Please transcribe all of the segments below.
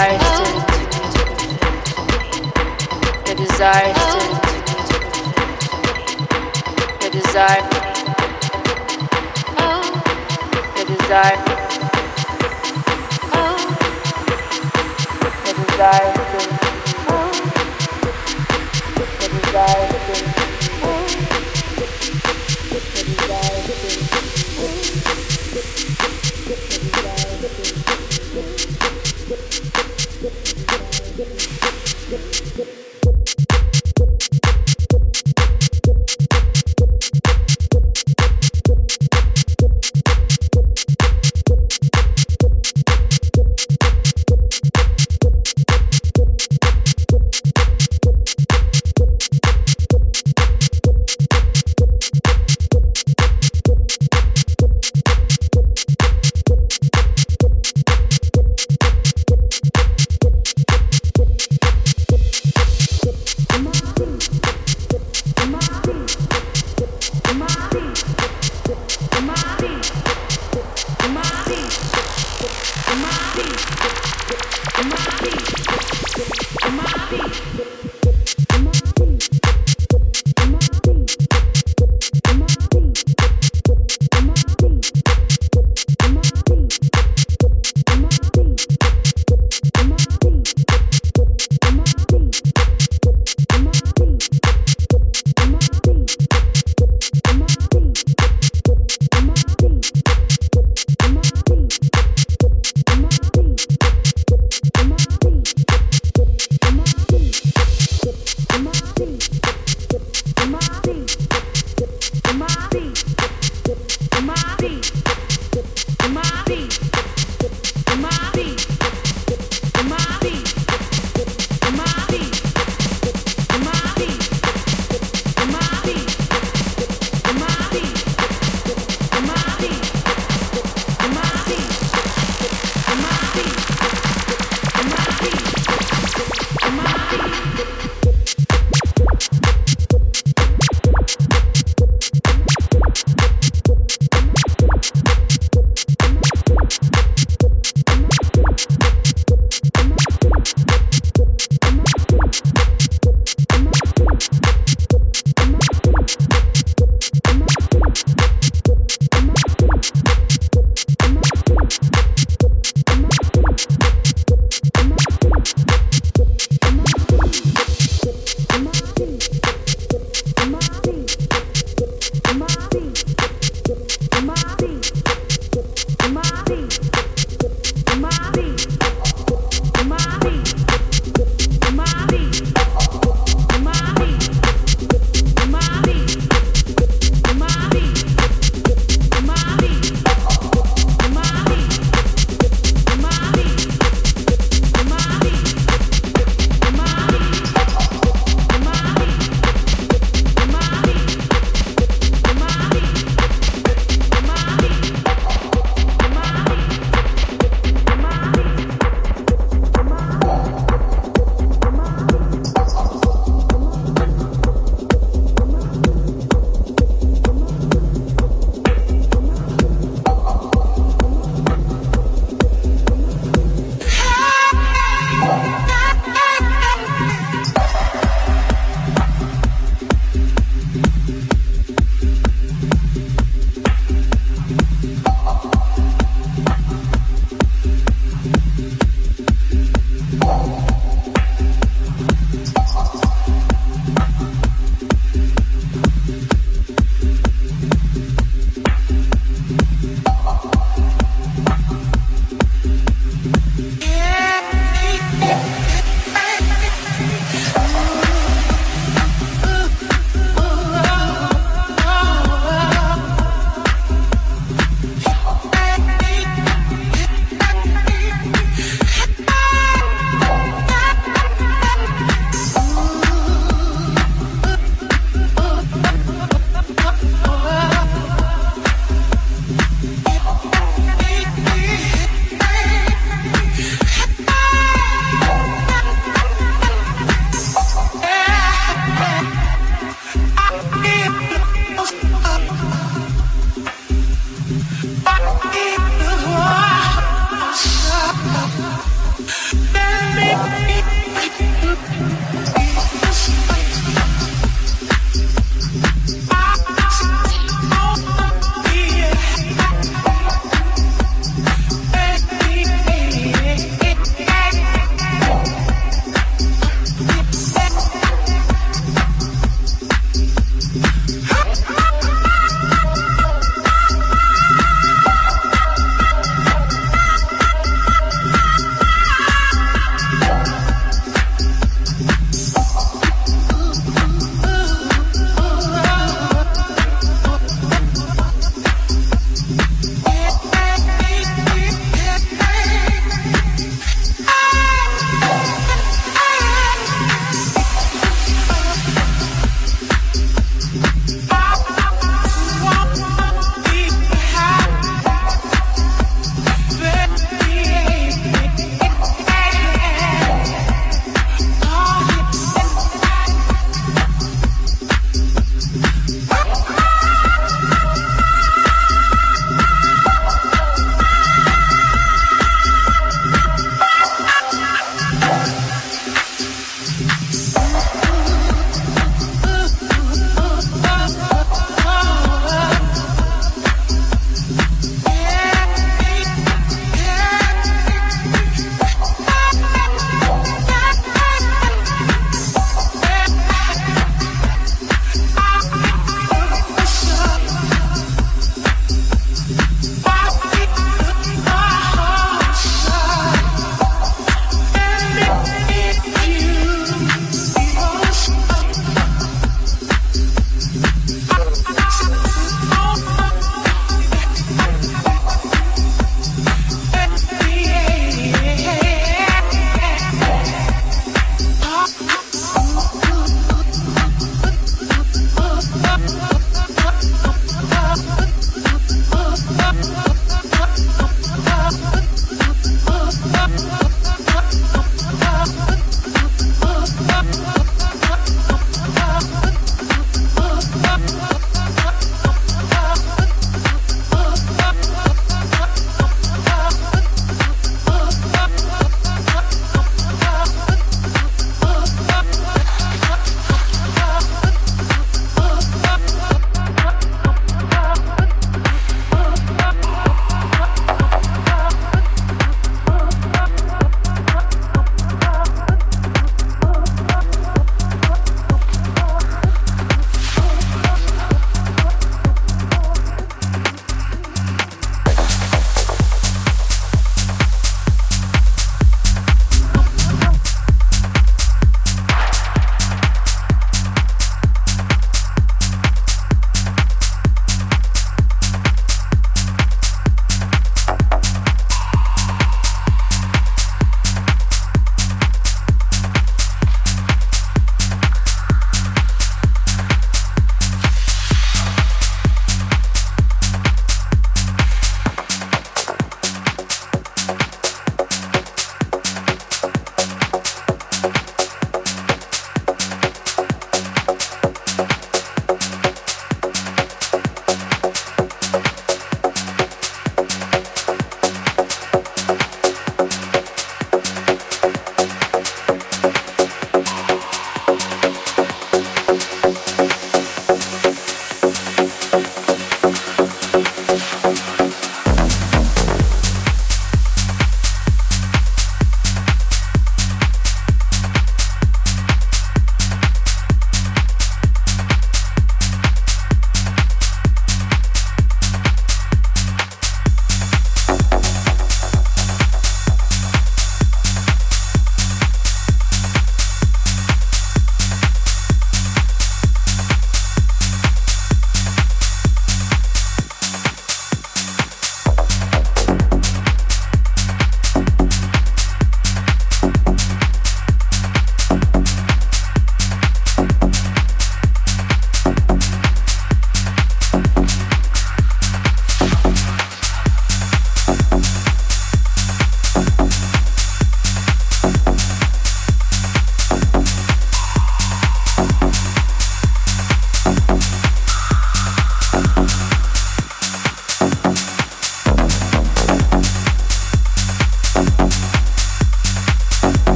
desire to the desire to the desire the desire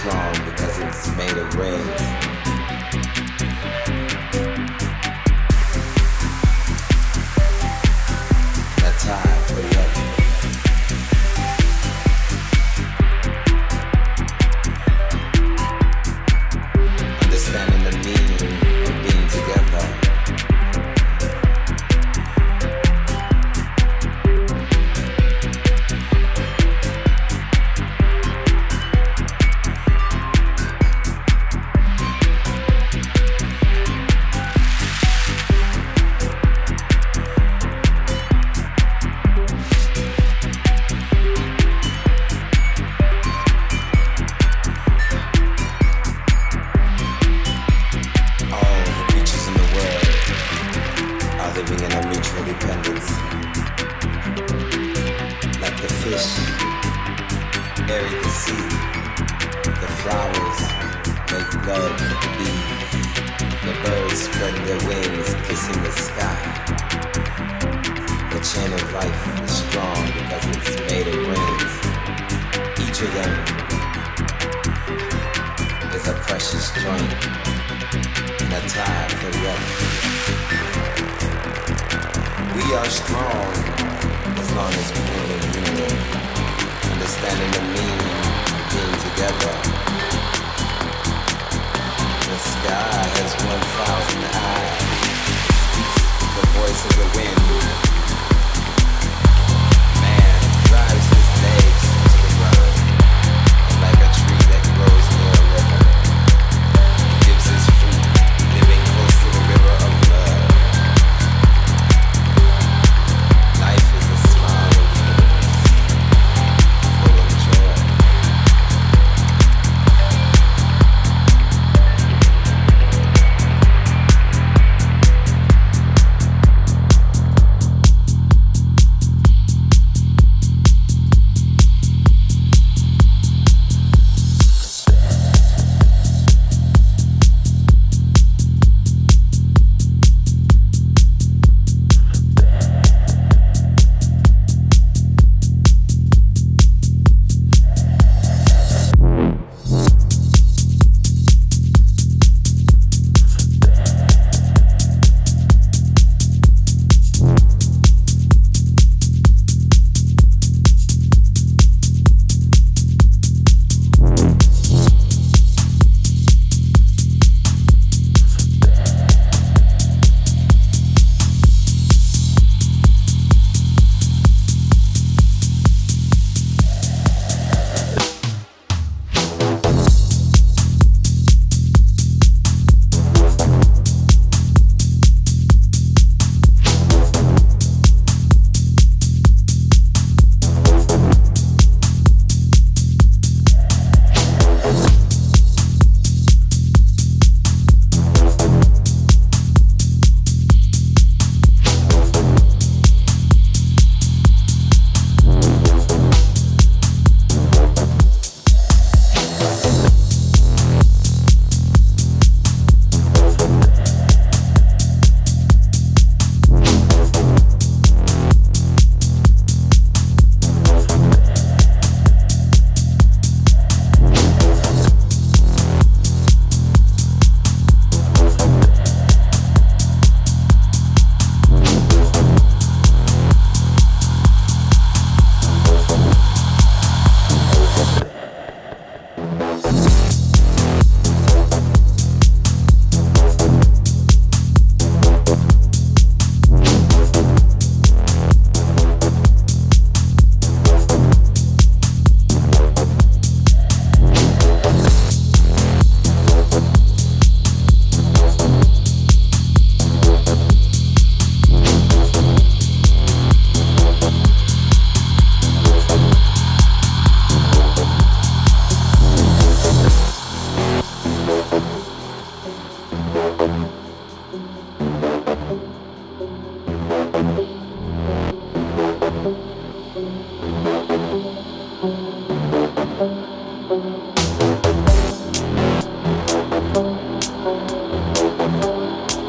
strong because it's made of rings.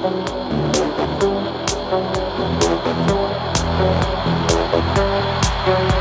Thank you.